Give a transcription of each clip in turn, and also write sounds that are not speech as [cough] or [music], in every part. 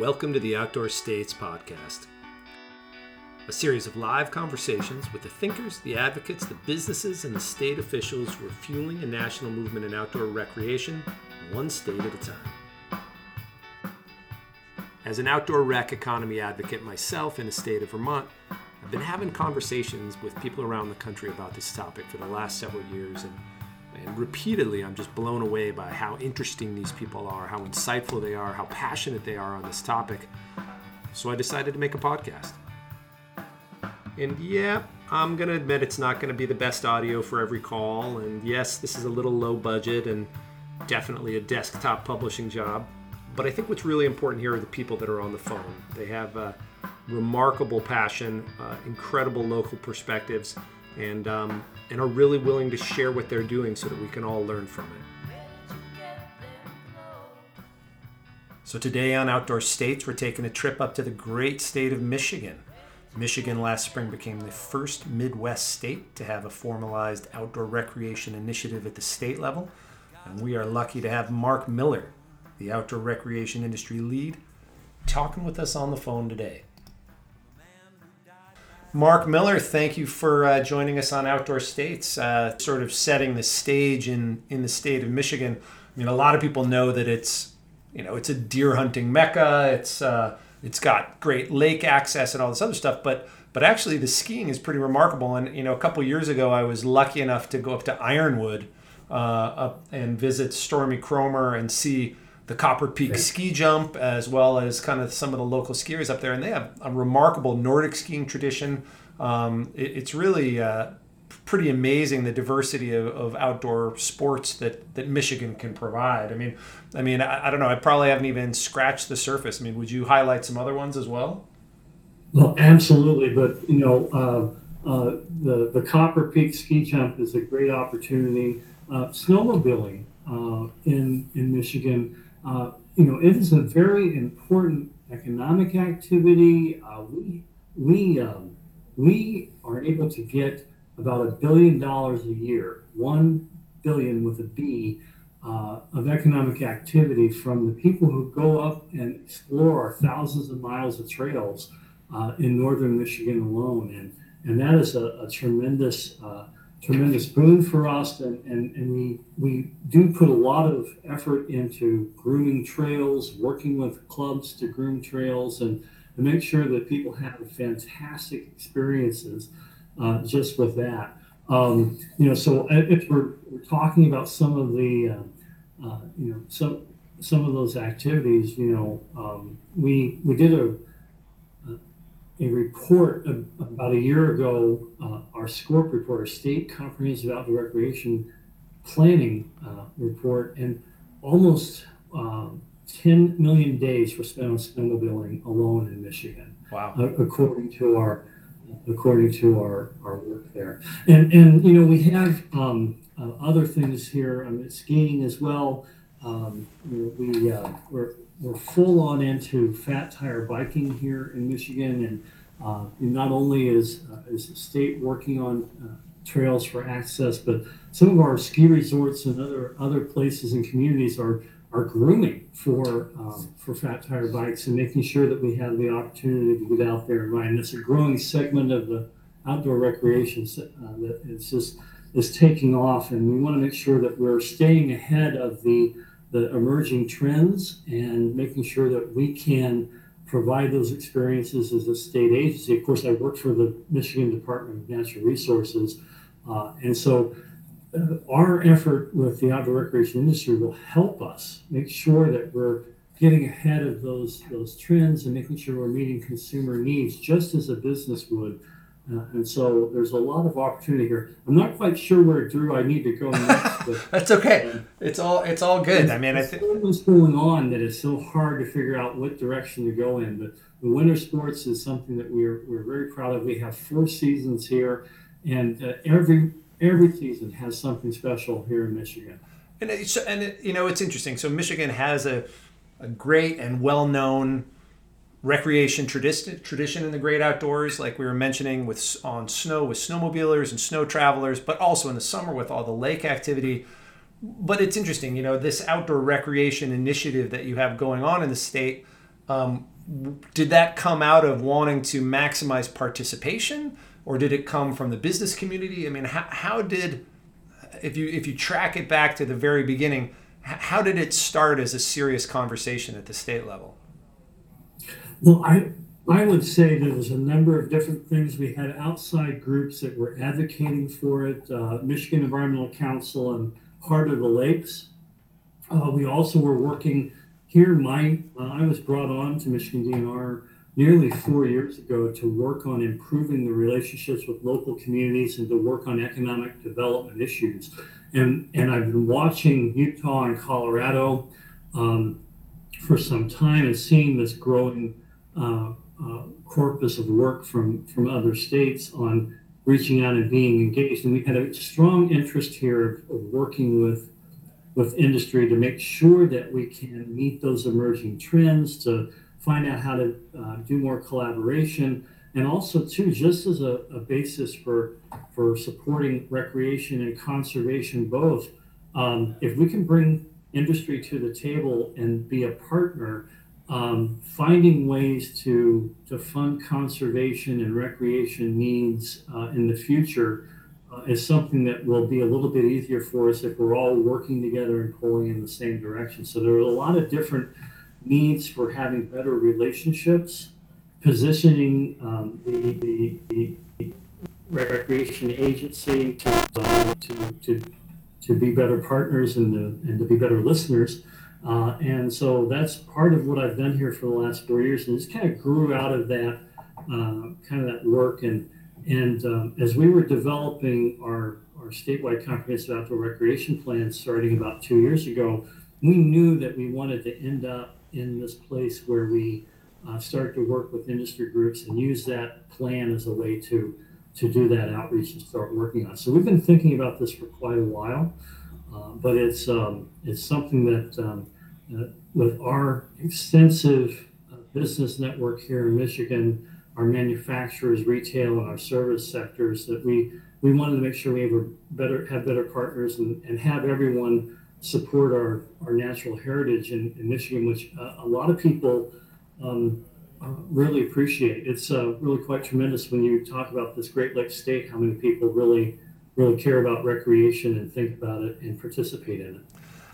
Welcome to the Outdoor States Podcast, a series of live conversations with the thinkers, the advocates, the businesses, and the state officials who are fueling a national movement in outdoor recreation, one state at a time. As an outdoor rec economy advocate myself in the state of Vermont, I've been having conversations with people around the country about this topic for the last several years, and and repeatedly, I'm just blown away by how interesting these people are, how insightful they are, how passionate they are on this topic. So I decided to make a podcast. And yeah, I'm going to admit it's not going to be the best audio for every call. And yes, this is a little low budget and definitely a desktop publishing job. But I think what's really important here are the people that are on the phone. They have a remarkable passion, uh, incredible local perspectives, and um, and are really willing to share what they're doing so that we can all learn from it. So today on Outdoor States, we're taking a trip up to the great state of Michigan. Michigan last spring became the first Midwest state to have a formalized outdoor recreation initiative at the state level, and we are lucky to have Mark Miller, the outdoor recreation industry lead, talking with us on the phone today. Mark Miller, thank you for uh, joining us on Outdoor States, uh, sort of setting the stage in, in the state of Michigan. I mean, a lot of people know that it's, you know, it's a deer hunting mecca. It's uh, it's got great lake access and all this other stuff, but but actually the skiing is pretty remarkable. And you know, a couple years ago, I was lucky enough to go up to Ironwood uh, up and visit Stormy Cromer and see the Copper Peak ski jump, as well as kind of some of the local skiers up there, and they have a remarkable Nordic skiing tradition. Um, it, it's really uh, pretty amazing the diversity of, of, outdoor sports that, that Michigan can provide. I mean, I mean, I, I, don't know. I probably haven't even scratched the surface. I mean, would you highlight some other ones as well? Well, absolutely. But you know, uh, uh, the the Copper Peak ski jump is a great opportunity. Uh, snowmobiling uh, in in Michigan uh, you know, it is a very important economic activity. Uh, we we um, we are able to get about a billion dollars a year, one billion with a B, uh, of economic activity from the people who go up and explore our thousands of miles of trails uh, in northern Michigan alone, and and that is a, a tremendous uh, tremendous boon for us, and, and, and we, we do put a lot of effort into grooming trails, working with clubs to groom trails, and to make sure that people have fantastic experiences uh, just with that. Um, you know, so if we're, we're talking about some of the, uh, uh, you know, some some of those activities, you know, um, we we did a a report about a year ago, uh, our SCORP report, our State Comprehensive Outdoor Recreation Planning uh, report, and almost um, 10 million days were spent on snowmobiling alone in Michigan. Wow. Uh, according to our according to our, our work there. And, and, you know, we have um, uh, other things here, I mean, skiing as well. Um, we, uh, we're, we're full on into fat tire biking here in Michigan, and, uh, and not only is uh, is the state working on uh, trails for access, but some of our ski resorts and other other places and communities are are grooming for um, for fat tire bikes and making sure that we have the opportunity to get out there and ride. And it's a growing segment of the outdoor recreation uh, that is just is taking off, and we want to make sure that we're staying ahead of the the emerging trends and making sure that we can provide those experiences as a state agency. Of course, I work for the Michigan Department of Natural Resources, uh, and so uh, our effort with the outdoor recreation industry will help us make sure that we're getting ahead of those those trends and making sure we're meeting consumer needs just as a business would uh, and so there's a lot of opportunity here. I'm not quite sure where Drew I need to go next. But, [laughs] That's okay. Um, it's all it's all good. I mean, I think what's going on that it's so hard to figure out what direction to go in. But the winter sports is something that we're we're very proud of. We have four seasons here, and uh, every every season has something special here in Michigan. And it's, and it, you know it's interesting. So Michigan has a a great and well known recreation tradition tradition in the great outdoors like we were mentioning with on snow with snowmobilers and snow travelers but also in the summer with all the lake activity but it's interesting you know this outdoor recreation initiative that you have going on in the state Um, did that come out of wanting to maximize participation, or did it come from the business community? I mean, how, how did if you if you track it back to the very beginning, how did it start as a serious conversation at the state level? Well, I I would say there was a number of different things. We had outside groups that were advocating for it, uh, Michigan Environmental Council and Heart of the Lakes. Uh, we also were working here. My uh, I was brought on to Michigan DNR nearly four years ago to work on improving the relationships with local communities and to work on economic development issues. And and I've been watching Utah and Colorado um, for some time and seeing this growing corpus of work from, from other states on reaching out and being engaged. And we had a strong interest here of, of working with, with industry to make sure that we can meet those emerging trends, to find out how to uh, do more collaboration, and also too, just as a, a, basis for for supporting recreation and conservation both. Um, if we can bring industry to the table and be a partner, um, finding ways to to fund conservation and recreation needs uh, in the future uh, is something that will be a little bit easier for us if we're all working together and pulling in the same direction. So there are a lot of different needs for having better relationships, positioning um, the, the, the, recreation agency to, to, to, to be better partners and, to, and to be better listeners. Uh, and so that's part of what I've done here for the last four years, and just kind of grew out of that uh, kind of that work. And and um, as we were developing our our statewide comprehensive outdoor recreation plan, starting about two years ago, we knew that we wanted to end up in this place where we uh, start to work with industry groups and use that plan as a way to to do that outreach and start working on. So we've been thinking about this for quite a while, uh, but it's um, it's something that um, uh, with our extensive uh, business network here in Michigan, our manufacturers, retail, and our service sectors, that we we wanted to make sure we have better have better partners and, and have everyone support our, our natural heritage in, in Michigan, which uh, a lot of people um, uh, really appreciate. It's uh, really quite tremendous when you talk about this Great Lakes state, how many people really really care about recreation and think about it and participate in it.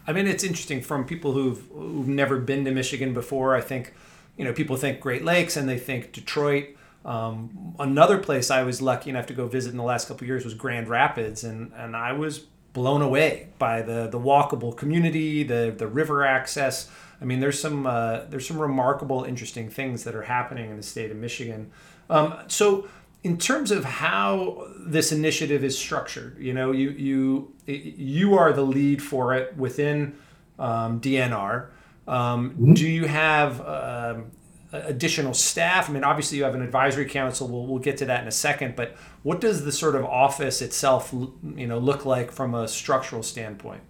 I mean, it's interesting from people who've who've never been to Michigan before. I think, you know, people think Great Lakes and they think Detroit. Um, another place I was lucky enough to go visit in the last couple of years was Grand Rapids, and and I was blown away by the the walkable community, the the river access. I mean, there's some uh, there's some remarkable, interesting things that are happening in the state of Michigan. Um, so in terms of how this initiative is structured, you know, you you you are the lead for it within um, DNR. Um, mm-hmm. Do you have um, additional staff? I mean, obviously you have an advisory council. We'll, we'll get to that in a second. But what does the sort of office itself, you know, look like from a structural standpoint?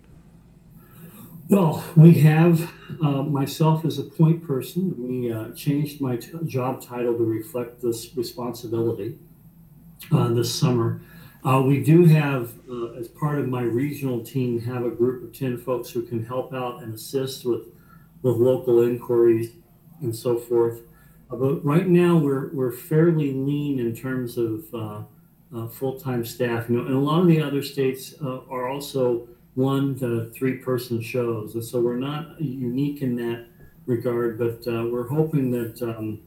Well, we have uh, myself as a point person. We uh, changed my t- job title to reflect this responsibility uh, this summer. Uh, we do have, uh, as part of my regional team, have a group of 10 folks who can help out and assist with, with local inquiries and so forth. Uh, but right now, we're, we're fairly lean in terms of full-time staff. You know, and a lot of the other states are also one to three person shows. And so we're not unique in that regard, but uh, we're hoping that, um,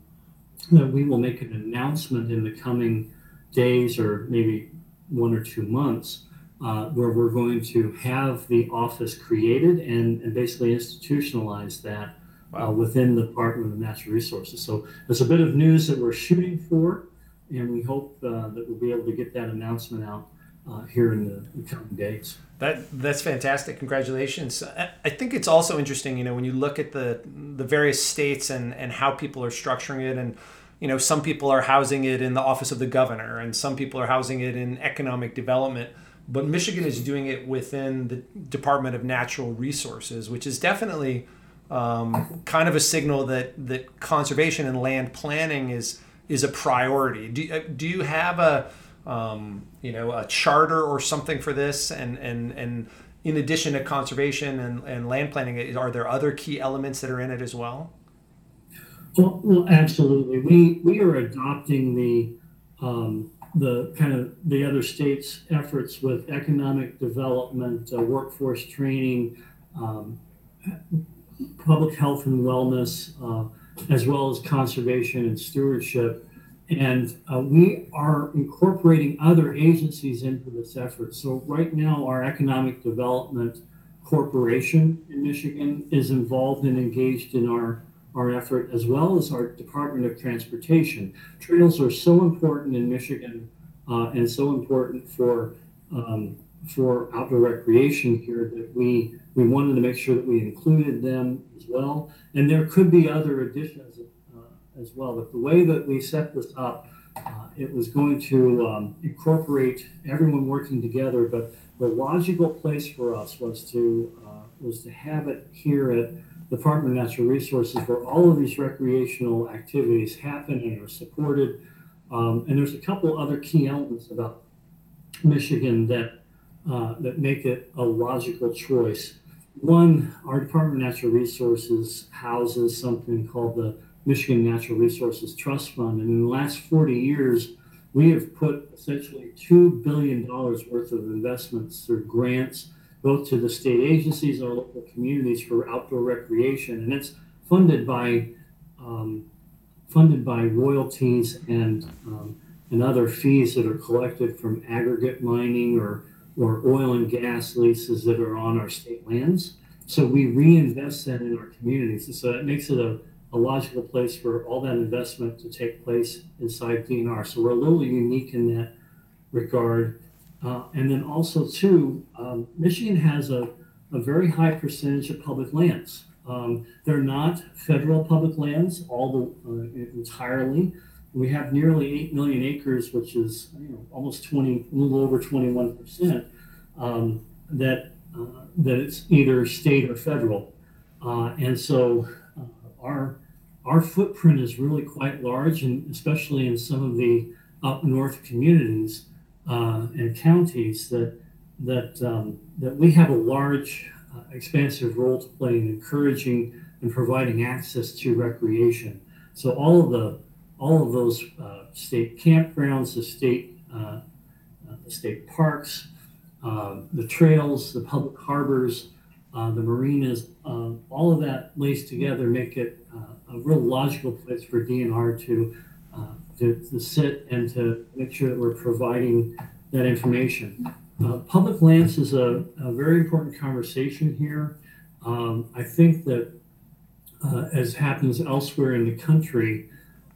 that we will make an announcement in the coming days or maybe one or two months uh, where we're going to have the office created and, and basically institutionalize that uh, wow. uh, within the Department of Natural Resources. So there's a bit of news that we're shooting for, and we hope uh, that we'll be able to get that announcement out uh, here in the, the coming days. That that's fantastic. Congratulations. I think it's also interesting, you know, when you look at the the various states and and how people are structuring it and you know, some people are housing it in the office of the governor and some people are housing it in economic development. But Michigan is doing it within the Department of Natural Resources, which is definitely um, kind of a signal that that conservation and land planning is is a priority. Do, uh, do you have a um, you know a charter or something for this and and and in addition to conservation and, and land planning are there other key elements that are in it as well Well, well, absolutely. We we are adopting the um, the kind of the other states' efforts with economic development, uh, workforce training, um, public health and wellness, uh, as well as conservation and stewardship. And uh, we are incorporating other agencies into this effort. So, right now, our Economic Development Corporation in Michigan is involved and engaged in our, our effort, as well as our Department of Transportation. Trails are so important in Michigan uh, and so important for um, for outdoor recreation here that we we wanted to make sure that we included them as well. And there could be other additions uh, as well. But the way that we set this up, uh, it was going to um, incorporate everyone working together. But the logical place for us was to uh, was to have it here at Department of Natural Resources, where all of these recreational activities happen and are supported. Um, and there's a couple other key elements about Michigan that uh, that make it a logical choice. One, our Department of Natural Resources houses something called the Michigan Natural Resources Trust Fund. And in the last 40 years, we have put essentially $2 billion worth of investments through grants, both to the state agencies and our local communities for outdoor recreation. And it's funded by um, funded by royalties and um, and other fees that are collected from aggregate mining or or oil and gas leases that are on our state lands. So we reinvest that in our communities. And so that makes it a, a logical place for all that investment to take place inside DNR. So we're a little unique in that regard. Uh, and then also, too, um, Michigan has a, a very high percentage of public lands. Um, they're not federal public lands all the, uh, entirely, we have nearly 8 million acres, which is you know, almost 20, a little over 21%, um, that, uh, that it's either state or federal. Uh, and so uh, our, our footprint is really quite large, and especially in some of the up north communities uh, and counties that, that, um, that we have a large, uh, expansive role to play in encouraging and providing access to recreation. So all of the all of those uh, state campgrounds, the state, uh, uh the state parks, uh, the trails, the public harbors, the marinas, all of that lays together make it a real logical place for DNR to, to, to sit and to make sure that we're providing that information. Uh, public lands is a, a, very important conversation here. Um, I think that, uh, as happens elsewhere in the country,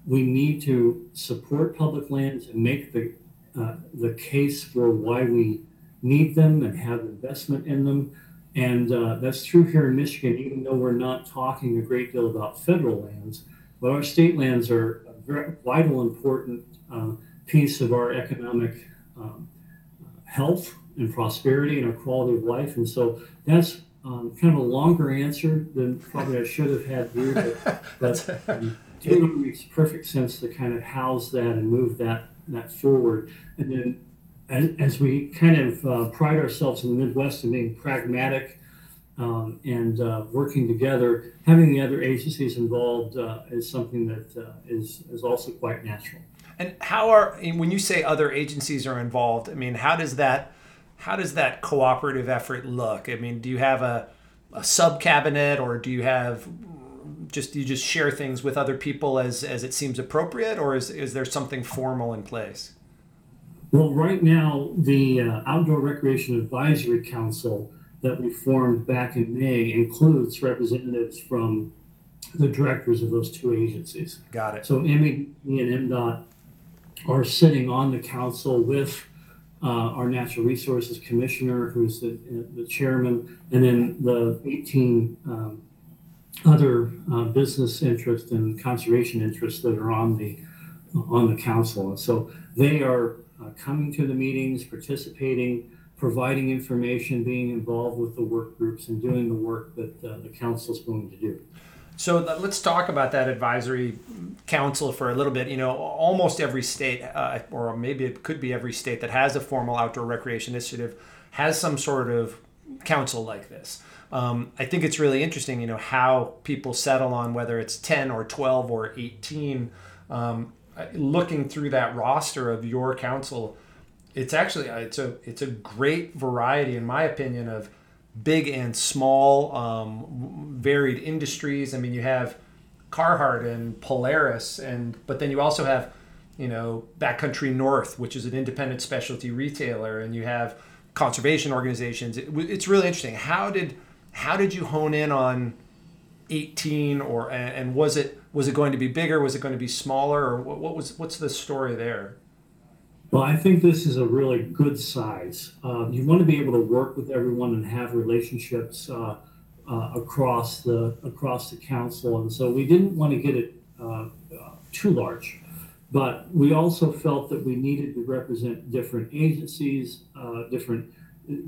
we need to support public lands and make the uh, the case for why we need them and have investment in them. And uh, that's true here in Michigan, even though we're not talking a great deal about federal lands. But our state lands are vital, important uh, piece of our economic um, health and prosperity and our quality of life. And so that's um, kind of a longer answer than probably I should have had here. But, [laughs] but um, it makes perfect sense to kind of house that and move that that forward. And then, as, as we kind of uh, pride ourselves in the Midwest in being pragmatic um, and uh, working together, having the other agencies involved uh, is something that uh, is is also quite natural. And how are when you say other agencies are involved? I mean, how does that how does that cooperative effort look? I mean, do you have a a sub cabinet or do you have just you just share things with other people as as it seems appropriate, or is is there something formal in place? Well, right now the uh, Outdoor Recreation Advisory Council that we formed back in May includes representatives from the directors of those two agencies. Got it. So MED and MDOT are sitting on the council with uh, our Natural Resources Commissioner, who's the, the chairman, and then the 18 um, other uh, business interests and conservation interests that are on the on the council. And so they are uh, coming to the meetings, participating, providing information, being involved with the work groups, and doing the work that uh, the council is going to do. So let's talk about that advisory council for a little bit. You know, almost every state, uh, or maybe it could be every state that has a formal outdoor recreation initiative, has some sort of council like this. Um, I think it's really interesting, you know, how people settle on whether it's 10 or 12 or 18. Um, looking through that roster of your council, it's actually uh, it's a it's a great variety, in my opinion, of big and small, um, varied industries. I mean, you have Carhartt and Polaris, and but then you also have, you know, Backcountry North, which is an independent specialty retailer, and you have conservation organizations. It, it's really interesting. How did how did you hone in on 18 or and was it was it going to be bigger was it going to be smaller or what, what was what's the story there well i think this is a really good size uh, you want to be able to work with everyone and have relationships uh, uh, across the across the council and so we didn't want to get it uh, uh, too large but we also felt that we needed to represent different agencies uh, different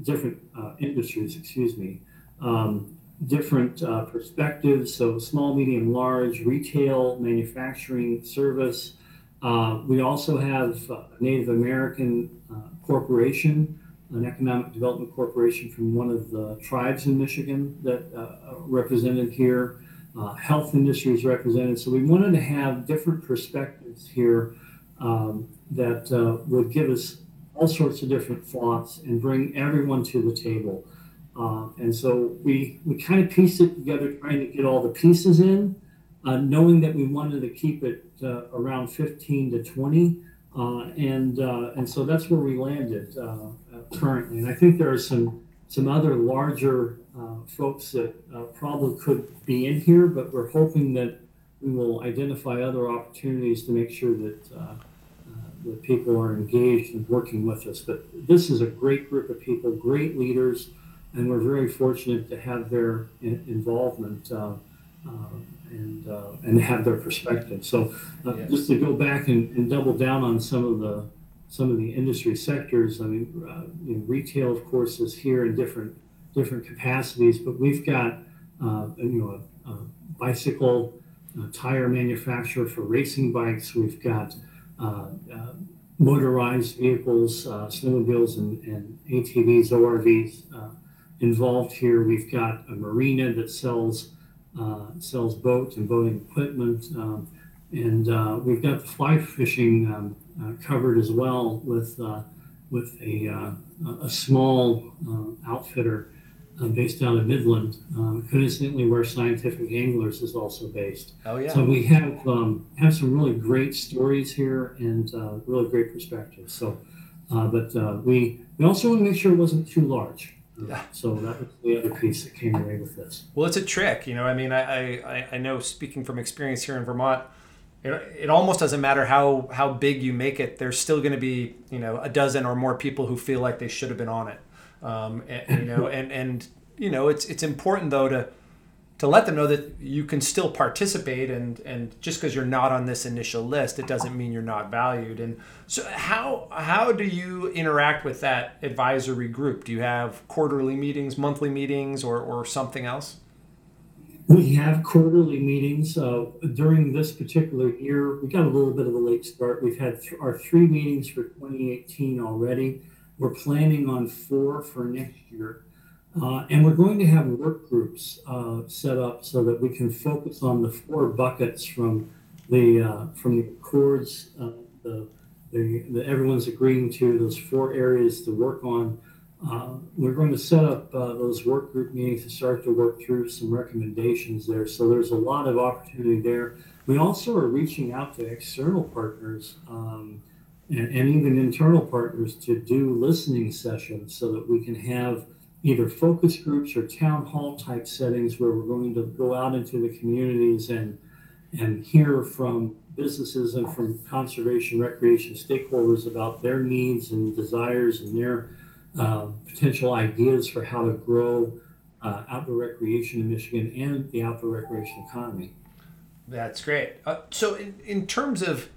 different industries excuse me um, different perspectives. So, small, medium, large, retail, manufacturing, service. Uh, we also have a Native American uh, corporation, an economic development corporation from one of the tribes in Michigan that uh, represented here. Uh, health industry is represented. So, we wanted to have different perspectives here um, that uh, would give us all sorts of different thoughts and bring everyone to the table. Uh, and so we, we kind of pieced it together, trying to get all the pieces in, uh, knowing that we wanted to keep it uh, around 15 to 20. Uh, and, uh, and so that's where we landed uh, currently. And I think there are some, some other larger folks that probably could be in here, but we're hoping that we will identify other opportunities to make sure that that people are engaged and working with us. But this is a great group of people, great leaders and we're very fortunate to have their in- involvement uh, uh, and uh, and have their perspective. So, uh, yes. just to go back and, and, double down on some of the some of the industry sectors. I mean, uh, you know, retail, of course, is here in different different capacities, but we've got uh, you know a, a bicycle tire manufacturer for racing bikes. We've got motorized vehicles, snowmobiles, and, and ATVs, ORVs involved here. We've got a marina that sells uh, sells boats and boating equipment, um, and uh, we've got the fly fishing um, uh, covered as well with uh, with a uh, a small uh, outfitter based out of Midland, coincidentally where Scientific Anglers is also based. Oh yeah. So we have um, have some really great stories here and really great perspectives. So, but we we also want to make sure it wasn't too large. Yeah. So that was the other piece that came away with this. Well, it's a trick, you know. I mean, I, I, I know speaking from experience here in Vermont, it, it almost doesn't matter how how big you make it. There's still going to be you know a dozen or more people who feel like they should have been on it. Um, and, you know, and and you know, it's it's important though to to let them know that you can still participate and and just because you're not on this initial list it doesn't mean you're not valued. And so how how do you interact with that advisory group? Do you have quarterly meetings monthly meetings or or something else? We have quarterly meetings. Uh, during this particular year we got a little bit of a late start. We've had th- our three meetings for 2018 already. We're planning on four for next year uh, and we're going to have work groups uh, set up so that we can focus on the four buckets from the uh, from the accords uh, the, the, the, everyone's agreeing to those four areas to work on. Uh, we're going to set up uh, those work group meetings to start to work through some recommendations there. So there's a lot of opportunity there. We also are reaching out to external partners um, and, and even internal partners to do listening sessions so that we can have either focus groups or town hall type settings where we're going to go out into the communities and and hear from businesses and from conservation recreation stakeholders about their needs and desires and their uh, potential ideas for how to grow uh, outdoor recreation in Michigan and the outdoor recreation economy. That's great. Uh, so, in, in terms of,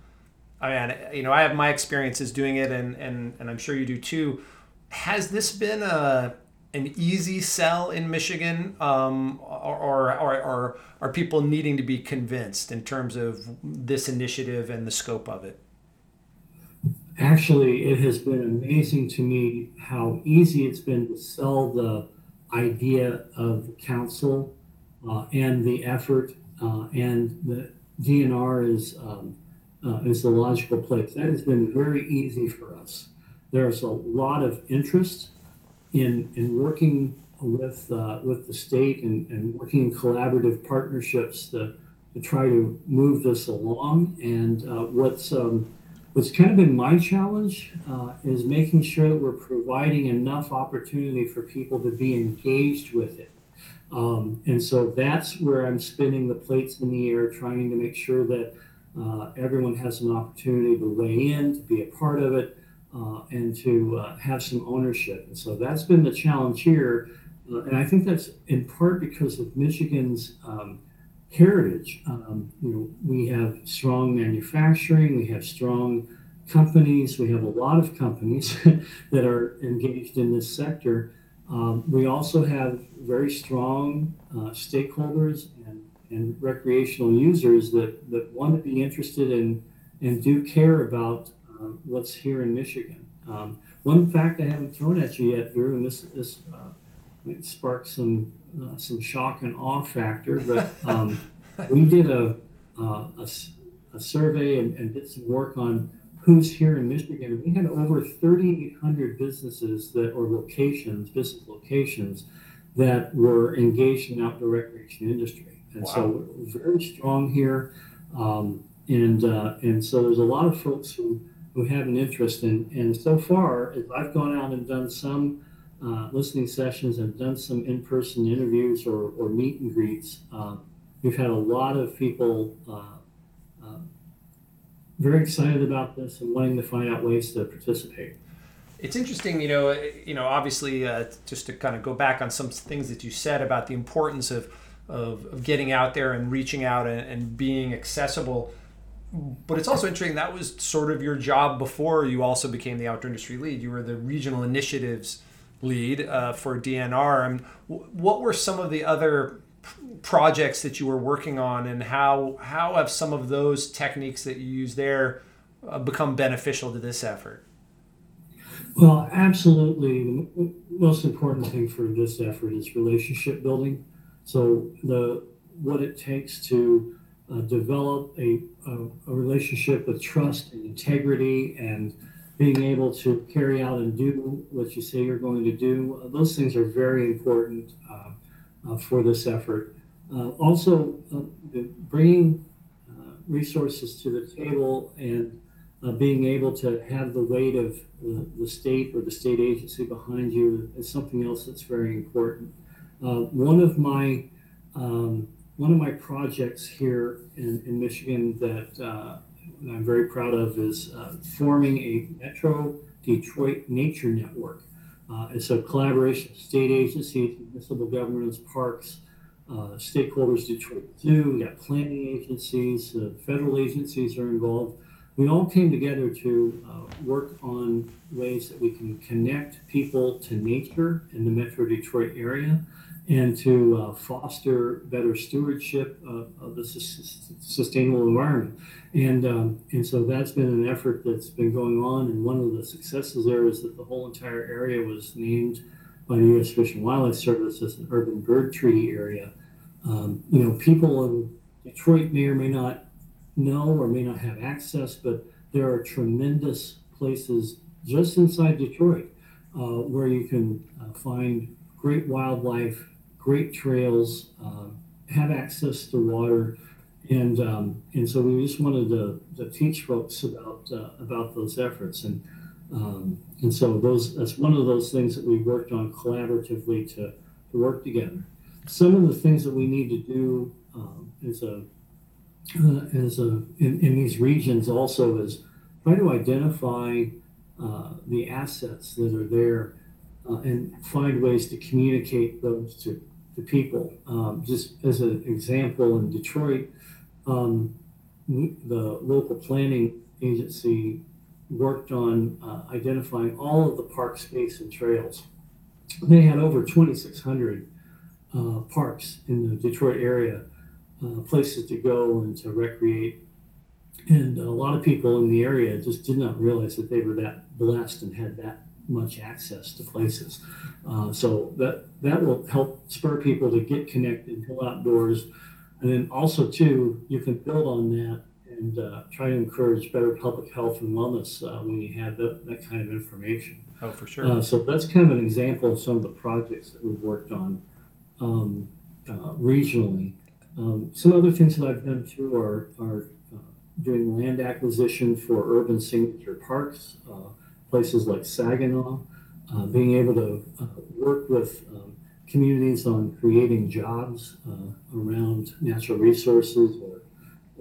I mean, you know, I have my experiences doing it, and and and I'm sure you do too. Has this been a an easy sell in Michigan, um, or, or, or are people needing to be convinced in terms of this initiative and the scope of it? Actually, it has been amazing to me how easy it's been to sell the idea of council uh, and the effort, uh, and the DNR is um, uh, is the logical place. That has been very easy for us. There's a lot of interest in in working with uh, with the state and, and working in collaborative partnerships to, to try to move this along. And uh, what's um, what's kind of been my challenge uh, is making sure that we're providing enough opportunity for people to be engaged with it. Um, and so that's where I'm spinning the plates in the air, trying to make sure that uh, everyone has an opportunity to weigh in, to be a part of it, uh, and to uh, have some ownership. And so that's been the challenge here. Uh, and I think that's in part because of Michigan's um, heritage. Um, you know, we have strong manufacturing, we have strong companies, we have a lot of companies [laughs] that are engaged in this sector. Um, we also have very strong uh, stakeholders and, and recreational users that, that want to be interested in and do care about uh, what's here in Michigan. Um, one fact I haven't thrown at you yet, Drew, and this, this uh, might spark some uh, some shock and awe factor, but [laughs] um, we did a, uh, a, a survey and, and did some work on who's here in Michigan. We had over 3,800 businesses that, or locations, business locations, that were engaged in outdoor recreation industry. And Wow. so we're very strong here. Um, and, uh, and so there's a lot of folks who, who have an interest in, and so far, I've gone out and done some uh, listening sessions and done some in-person interviews or, or meet and greets, um, we've had a lot of people uh, uh, very excited about this and wanting to find out ways to participate. It's interesting, you know. You know, obviously, uh, just to kind of go back on some things that you said about the importance of of, of getting out there and reaching out and, and being accessible. But it's also interesting that was sort of your job before you also became the outdoor industry lead. You were the regional initiatives lead uh, for DNR. And what were some of the other projects that you were working on, and how how have some of those techniques that you use there uh, become beneficial to this effort? Well, absolutely. The most important thing for this effort is relationship building. So the what it takes to uh, develop a, a, a relationship with trust and integrity and being able to carry out and do what you say you're going to do. uh, those things are very important uh, uh, for this effort. Uh, also, uh, bringing uh, resources to the table and being able to have the weight of the, the state or the state agency behind you is something else that's very important. One of my um, one of my projects here in, in Michigan that uh, I'm very proud of is uh, forming a Metro Detroit Nature Network. Uh, it's a collaboration of state agencies, municipal governments, parks, uh, stakeholders, Detroit Zoo, we got planning agencies, uh, federal agencies are involved. We all came together to uh, work on ways that we can connect people to nature in the Metro Detroit area and to uh, foster better stewardship of, of the sus- sustainable environment. And, um, and so that's been an effort that's been going on. And one of the successes there is that the whole entire area was named by the U.S. Fish and Wildlife Service as an urban bird treaty area. Um, you know, people in Detroit may or may not know or may not have access, but there are tremendous places just inside Detroit uh, where you can uh, find great wildlife, great trails, uh, have access to water, and um, and so we just wanted to, to teach folks about uh, about those efforts and. Um, and so those that's one of those things that we worked on collaboratively to, to work together. Some of the things that we need to do um, is a uh, as a, in, in these regions also is try to identify uh, the assets that are there uh, and find ways to communicate those to, to people. Um, just as an example, in Detroit, um, the local planning agency worked on uh, identifying all of the park space and trails. They had over 2,600 uh, parks in the Detroit area uh, places to go and to recreate. And a lot of people in the area just did not realize that they were that blessed and had that much access to places. Uh, so that that will help spur people to get connected, go outdoors, and then also too, you can build on that and uh, try to encourage better public health and wellness uh, when you have that, that kind of information. Oh, for sure. Uh, so that's kind of an example of some of the projects that we've worked on um, uh, regionally. Um, some other things that I've done too are, are uh, doing land acquisition for urban signature parks, uh, places like Saginaw, uh, being able to uh, work with um, communities on creating jobs around natural resources or,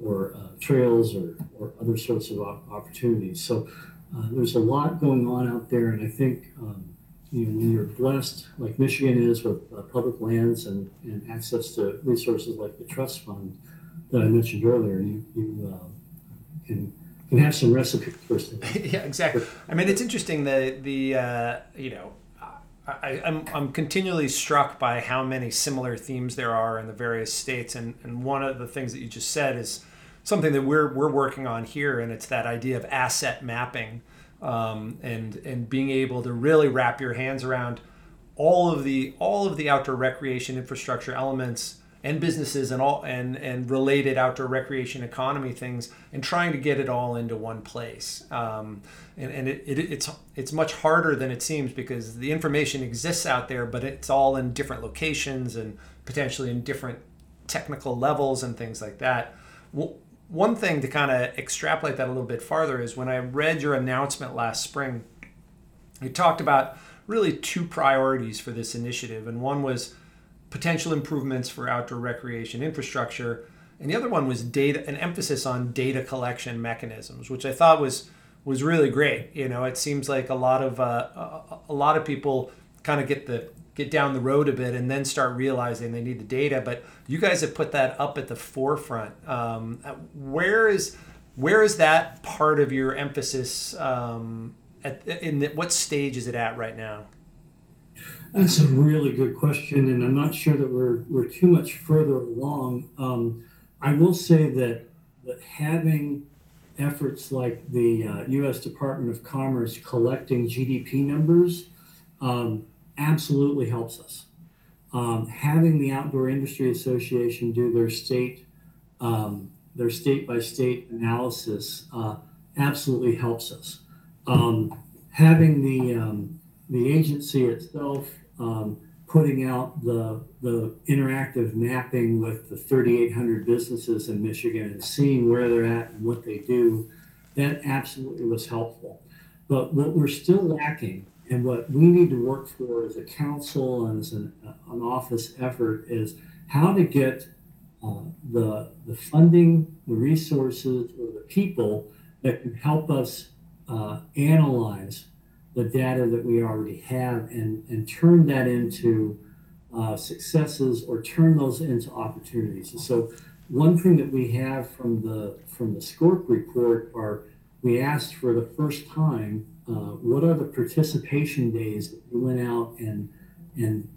or trails or, or other sorts of opportunities. So uh, there's a lot going on out there, and I think um, you know, when you're blessed, like Michigan is, with uh, public lands and, and access to resources like the trust fund that I mentioned earlier, you, you uh, can can have some recipes for [laughs] yeah, exactly. I mean, it's interesting that the uh, you know. I, I'm, I'm continually struck by how many similar themes there are in the various states. And, and one of the things that you just said is something that we're we're working on here, and it's that idea of asset mapping, um, and and being able to really wrap your hands around all of the all of the outdoor recreation infrastructure elements and businesses and all and and related outdoor recreation economy things and trying to get it all into one place um, and, and it, it, it's it's much harder than it seems because the information exists out there but it's all in different locations and potentially in different technical levels and things like that one thing to kind of extrapolate that a little bit farther is when I read your announcement last spring, you talked about really two priorities for this initiative. And one was potential improvements for outdoor recreation infrastructure. And the other one was data, an emphasis on data collection mechanisms, which I thought was was really great. You know, it seems like a lot of uh, a, a lot of people kind of get the get down the road a bit and then start realizing they need the data. But you guys have put that up at the forefront. Um, where is where is that part of your emphasis? Um, at, in the, what stage is it at right now? That's a really good question, and I'm not sure that we're we're too much further along. Um, I will say that that having efforts like the uh, U.S. Department of Commerce collecting GDP numbers um, absolutely helps us. Um, having the Outdoor Industry Association do their state um, their state by state analysis uh, absolutely helps us. Um, having the um, the agency itself um, putting out the the interactive mapping with the 3,800 businesses in Michigan and seeing where they're at and what they do, that absolutely was helpful. But what we're still lacking and what we need to work for as a council and as an, an office effort is how to get uh, the, the funding, the resources, or the people that can help us uh, analyze the data that we already have and, and turn that into uh, successes or turn those into opportunities. And so one thing that we have from the from the SCORP report are we asked for the first time uh, what are the participation days that you went out and and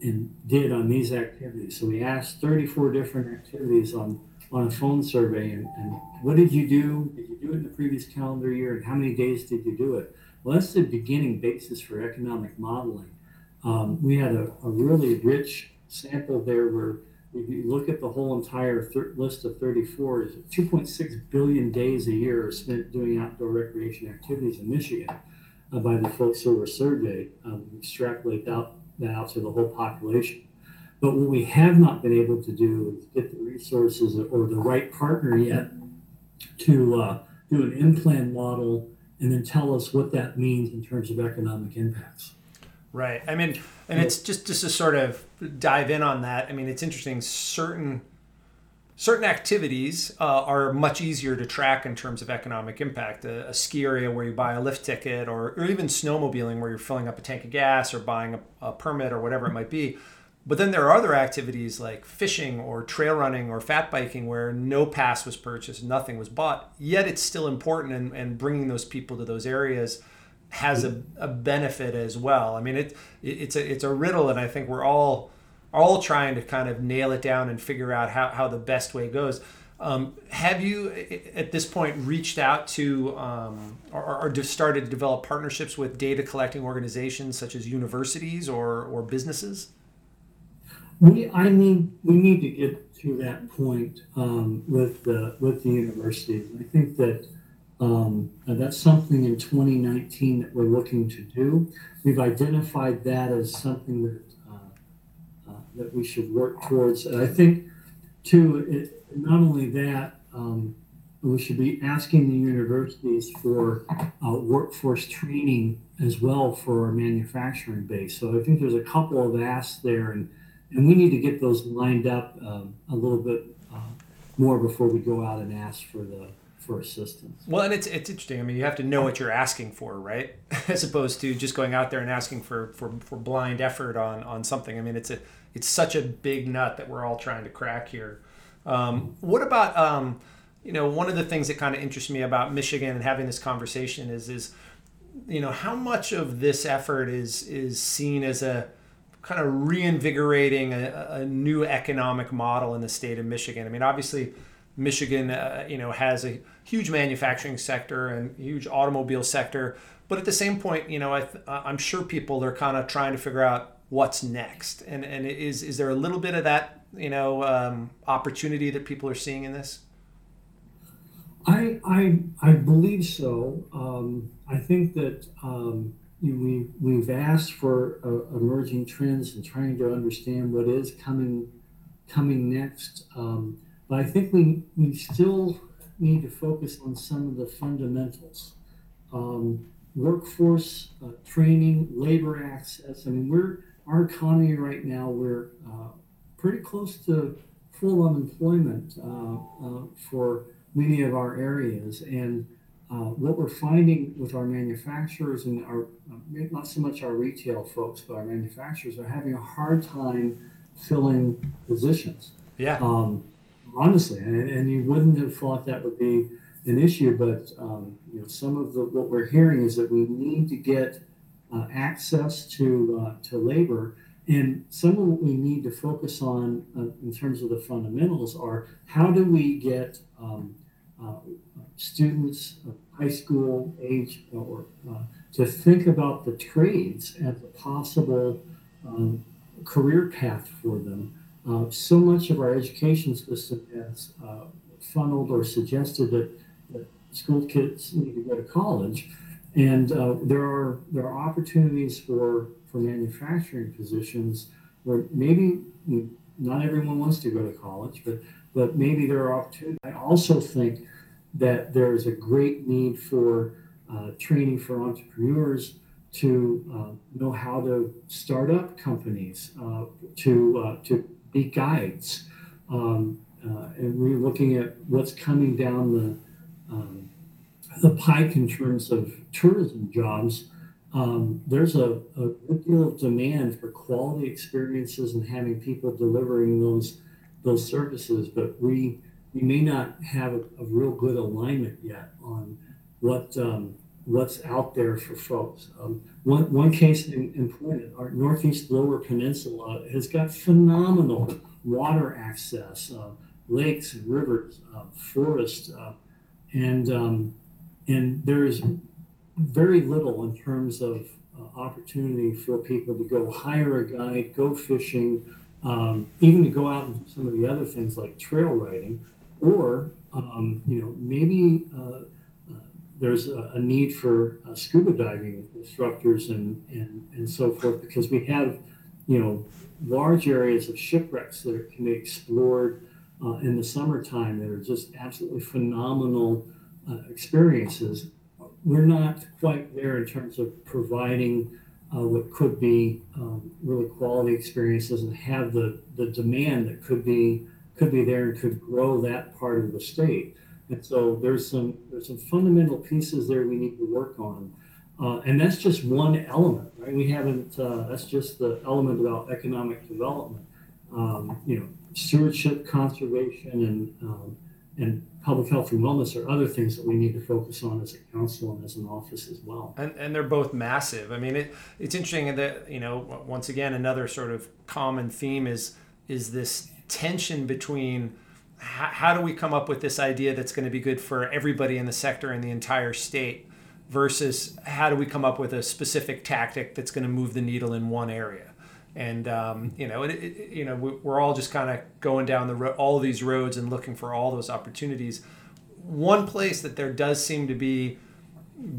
and did on these activities? So we asked 34 different activities on on a phone survey, and, and what did you do? Did you do it in the previous calendar year, and how many days did you do it? Well, that's the beginning basis for economic modeling. Um, we had a, a really rich sample there where if you look at the whole entire thir- list of 34, is 2.6 billion days a year are spent doing outdoor recreation activities in Michigan uh, by the folks who were surveyed. Um, extrapolate out, that out to the whole population. But what we have not been able to do is get the resources or the right partner yet to uh, do an IMPLAN model and then tell us what that means in terms of economic impacts. Right. I mean, and it's just just to sort of dive in on that. I mean, it's interesting. Certain certain activities uh, are much easier to track in terms of economic impact. A, a, ski area where you buy a lift ticket, or, or even snowmobiling where you're filling up a tank of gas or buying a, a permit or whatever it might be. But then there are other activities like fishing or trail running or fat biking where no pass was purchased, nothing was bought. Yet it's still important, and, and bringing those people to those areas has a, a benefit as well. I mean, it, it it's a it's a riddle, and I think we're all all trying to kind of nail it down and figure out how, how the best way goes. Um, have you, at this point, reached out to um, or, or started to develop partnerships with data collecting organizations such as universities or, or businesses? We, I mean, we need to get to that point um, with the with the universities. I think that um, that's something in 2019 that we're looking to do. We've identified that as something that uh, uh, that we should work towards. And I think, too, it, not only that, um, we should be asking the universities for uh, workforce training as well for our manufacturing base. So I think there's a couple of asks there, and and we need to get those lined up um, a little bit uh, more before we go out and ask for the for assistance. Well, and it's it's interesting. I mean, you have to know what you're asking for, right? [laughs] As opposed to just going out there and asking for for, for blind effort on on something. I mean, it's a it's such a big nut that we're all trying to crack here. Um, what about um, you know one of the things that kind of interests me about Michigan and having this conversation is is you know how much of this effort is is seen as a kind of reinvigorating a, a new economic model in the state of Michigan. I mean, obviously Michigan, uh, you know, has a huge manufacturing sector and huge automobile sector, but at the same point, you know, I th- I'm sure people are kind of trying to figure out what's next, and and is is there a little bit of that, you know, um, opportunity that people are seeing in this? I I I believe so. Um, I think that um, you know, we we've asked for uh, emerging trends and trying to understand what is coming coming next. Um, but I think we, we still need to focus on some of the fundamentals. Um, workforce uh, training, labor access. I mean, we're our economy right now. We're uh, pretty close to full unemployment uh, uh for many of our areas, and uh, what we're finding with our manufacturers and our not so much our retail folks, but our manufacturers are having a hard time filling positions. Yeah. Um, honestly, and, and you wouldn't have thought that would be an issue, but um, you know, some of the what we're hearing is that we need to get uh, access to uh, to labor, and some of what we need to focus on uh, in terms of the fundamentals are how do we get um, uh, students of high school age or uh, to think about the trades as a possible um, career path for them uh, so much of our education system has uh, funneled or suggested that, that, school kids need to go to college, and uh, there are there are opportunities for for manufacturing positions where maybe not everyone wants to go to college, but but maybe there are opportunities. I also think that there is a great need for uh, training for entrepreneurs to uh, know how to start up companies, uh, to uh, to be guides. Um, uh, and we're looking at what's coming down the um, the pike in terms of tourism jobs. Um, there's a, a good deal of demand for quality experiences and having people delivering those those services, but we we may not have a, a real good alignment yet on what um, what's out there for folks. Um, one, one case in, in point, our Northeast Lower Peninsula has got phenomenal water access, uh, lakes and rivers, uh, forest, uh, and um, and there's very little in terms of uh, opportunity for people to go hire a guide, go fishing, um, even to go out and do some of the other things like trail riding, or um, you know maybe uh, there's a, a need for uh, scuba diving instructors and, and, and so forth because we have, you know, large areas of shipwrecks that can be explored uh, in the summertime that are just absolutely phenomenal uh, experiences. We're not quite there in terms of providing uh, what could be um, really quality experiences and have the, the demand that could be could be there and could grow that part of the state. And so there's some there's some fundamental pieces there we need to work on. Uh, and that's just one element, right? We haven't, uh, that's just the element about economic development. Um, you know, stewardship, conservation, and, um, and public health and wellness are other things that we need to focus on as a council and as an office as well. And, and they're both massive. I mean, it, it's interesting that, you know, once again, another sort of common theme is, is this tension between how, how do we come up with this idea that's going to be good for everybody in the sector in the entire state versus how do we come up with a specific tactic that's going to move the needle in one area and um, you know, it, it, you know, we're all just kind of going down the road, all these roads and looking for all those opportunities. One place that there does seem to be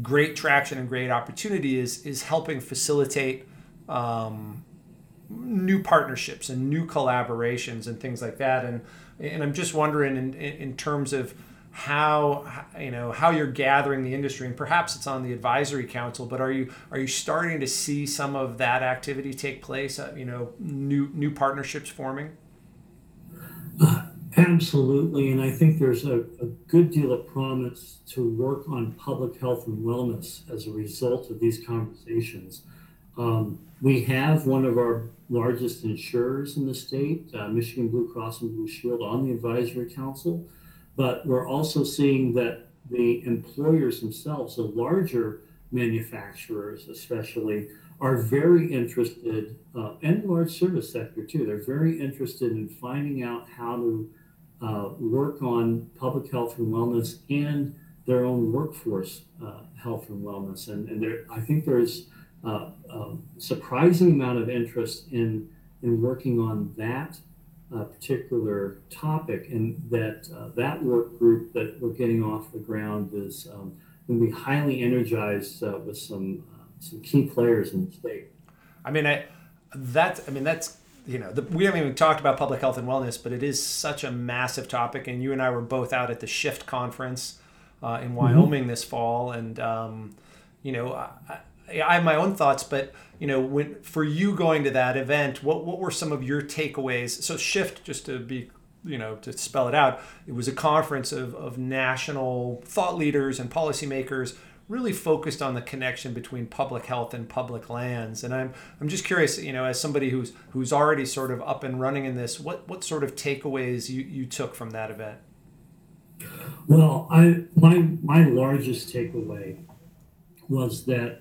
great traction and great opportunity is is helping facilitate um, new partnerships and new collaborations and things like that. And and I'm just wondering in in terms of how you know how you're gathering the industry and perhaps it's on the advisory council but are you are you starting to see some of that activity take place uh, you know new new partnerships forming? Uh, absolutely. And i think there's a, a good deal of promise to work on public health and wellness as a result of these conversations um, we have one of our largest insurers in the state uh, michigan blue cross and blue shield on the advisory council but we're also seeing that the employers themselves, the larger manufacturers especially, are very interested, uh, and large service sector too, they're very interested in finding out how to uh, work on public health and wellness and their own workforce uh, health and wellness. And, and there, I think there's uh, um, surprising amount of interest in, in working on that uh, particular topic, and that uh, that work group that we're getting off the ground is um, going to be highly energized uh, with some uh, some key players in the state. I mean, I that's I mean that's you know the, we haven't even talked about public health and wellness, but it is such a massive topic. And you and I were both out at the Shift conference uh, in mm-hmm. Wyoming mm-hmm. this fall, and um, you know. I, I have my own thoughts, but you know, when for you going to that event, what what were some of your takeaways? So Shift, just to be you know to spell it out, it was a conference of of national thought leaders and policymakers really focused on the connection between public health and public lands. And I'm I'm just curious, you know, as somebody who's who's already sort of up and running in this, what what sort of takeaways you, you took from that event? Well, I my my largest takeaway was that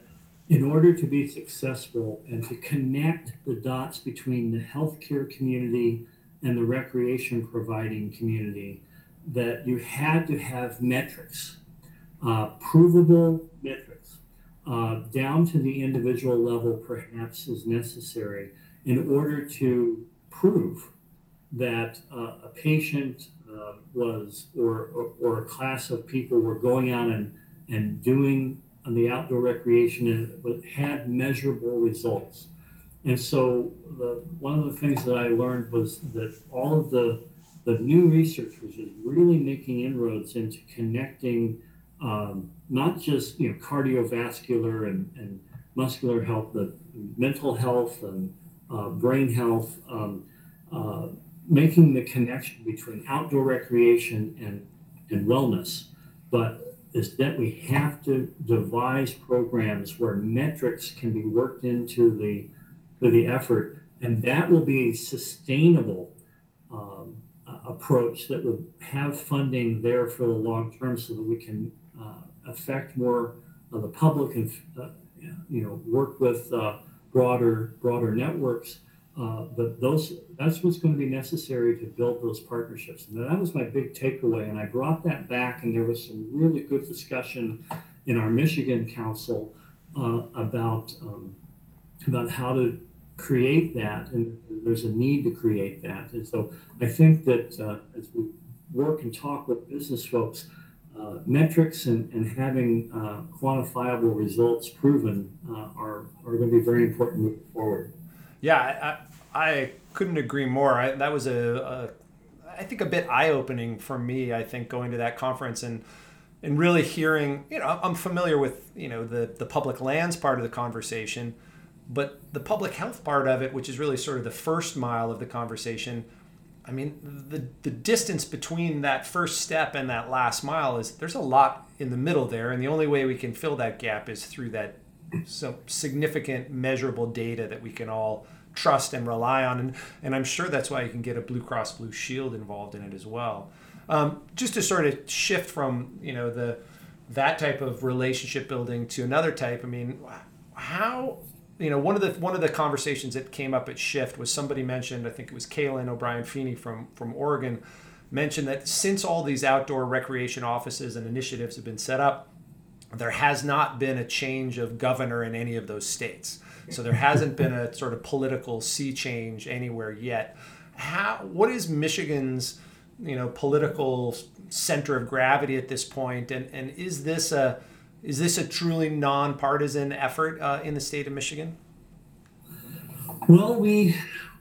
in order to be successful and to connect the dots between the healthcare community and the recreation providing community, that you had to have metrics, uh, provable metrics, uh, down to the individual level, perhaps as necessary, in order to prove that uh, a patient uh, was or, or, or a class of people were going out and, and doing on the outdoor recreation and had measurable results. And so the, one of the things that I learned was that all of the, the new research was just really making inroads into connecting um, not just you know cardiovascular and, and muscular health, but mental health and uh, brain health, um, uh, making the connection between outdoor recreation and, and wellness. But is that we have to devise programs where metrics can be worked into the to the effort, and that will be a sustainable um, approach that would have funding there for the long term, so that we can uh, affect more of the public and uh, you know work with uh, broader broader networks uh, but those that's what's going to be necessary to build those partnerships. And that was my big takeaway. And I brought that back, and there was some really good discussion in our Michigan Council uh, about um, about how to create that, and there's a need to create that. And so I think that uh, as we work and talk with business folks, uh, metrics and, and having uh, quantifiable results proven are, are going to be very important moving forward. Yeah, I, I couldn't agree more. I, that was a, a, I think a bit eye opening for me. I think going to that conference and and really hearing, you know, I'm familiar with you know the the public lands part of the conversation, but the public health part of it, which is really sort of the first mile of the conversation. I mean, the the distance between that first step and that last mile is there's a lot in the middle there, and the only way we can fill that gap is through that so significant measurable data that we can all trust and rely on. And, and I'm sure that's why you can get a Blue Cross Blue Shield involved in it as well. Um, just to sort of shift from you know the that type of relationship building to another type. I mean, how you know one of the one of the conversations that came up at Shift was somebody mentioned I think it was Cailin O'Brien Feeney from from Oregon mentioned that since all these outdoor recreation offices and initiatives have been set up, there has not been a change of governor in any of those states. So there hasn't been a sort of political sea change anywhere yet. How what is Michigan's you know political center of gravity at this point, and and is this a is this a truly nonpartisan effort uh, in the state of Michigan? Well, we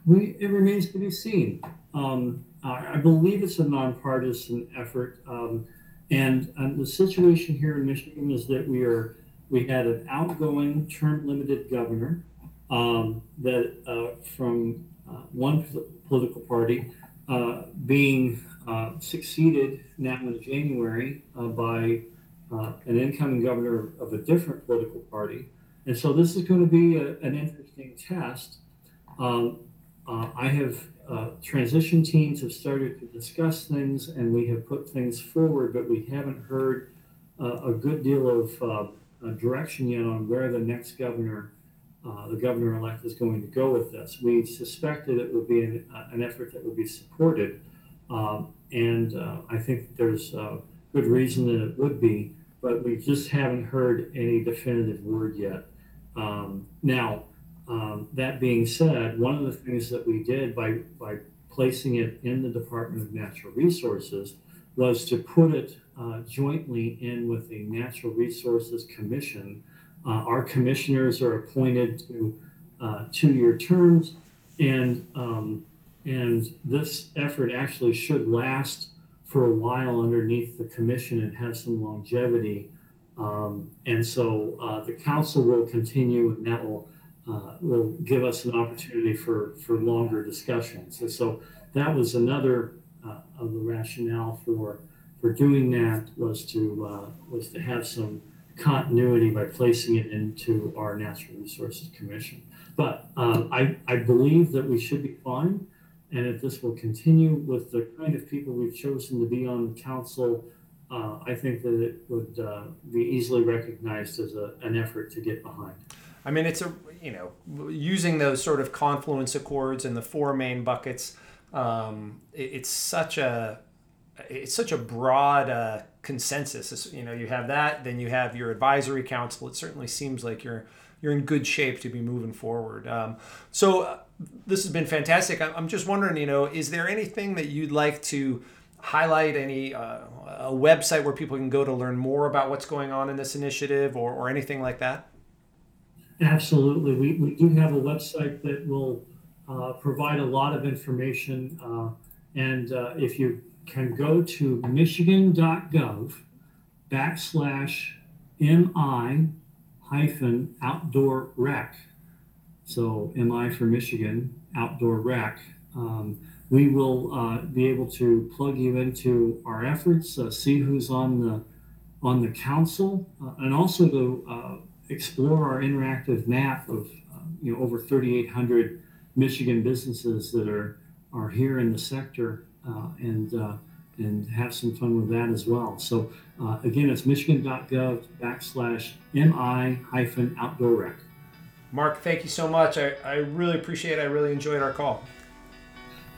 we it remains to be seen. Um, I believe it's a nonpartisan effort. Um, and, and the situation here in Michigan is that we are we had an outgoing term limited governor um, that uh, from uh, one political party uh, being uh, succeeded now in January uh, by uh, an incoming governor of a different political party. And so this is going to be a, an interesting test. Um, I have uh, transition teams have started to discuss things and we have put things forward, but we haven't heard uh, a good deal of uh, direction yet on where the next governor, uh, the governor elect, is going to go with this. We suspected it would be an, uh, an effort that would be supported, um, and I think there's a good reason that it would be, but we just haven't heard any definitive word yet. Um, now, um, that being said, one of the things that we did by, by placing it in the Department of Natural Resources was to put it uh, jointly in with the Natural Resources Commission. Uh, our commissioners are appointed to uh, two-year terms, and um, and this effort actually should last for a while underneath the commission and have some longevity. Um, and so uh, the council will continue, and that will uh, will give us an opportunity for, for longer discussions. And so that was another uh, of the rationale for for doing that was to uh, was to have some continuity by placing it into our Natural Resources Commission. But uh, I, I believe that we should be fine, and if this will continue with the kind of people we've chosen to be on the council, uh, I think that it would uh, be easily recognized as a, an effort to get behind. I mean, it's a you know using those sort of confluence accords and the four main buckets. Um, it, it's such a it's such a broad uh, consensus. It's, you know, you have that, then you have your advisory council. It certainly seems like you're you're in good shape to be moving forward. Um, so uh, this has been fantastic. I'm just wondering, you know, is there anything that you'd like to highlight any uh, a website where people can go to learn more about what's going on in this initiative or, or anything like that? Absolutely. We, we do have a website that will uh, provide a lot of information. Uh, and uh, if you can go to michigan.gov backslash MI hyphen outdoor rec. So MI for Michigan, outdoor rec. Um, we will uh, be able to plug you into our efforts, uh, see who's on the on the council, uh, and also to explore our interactive map of uh, you know over 3,800 Michigan businesses that are are here in the sector uh, and uh, and have some fun with that as well. So uh, again, it's michigan.gov backslash mi hyphen outdoor rec. Mark, thank you so much. I, I really appreciate it. I really enjoyed our call.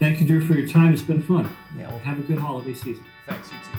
Thank you, Drew, for your time. It's been fun. Yeah, well, have a good holiday season. Thanks, you too.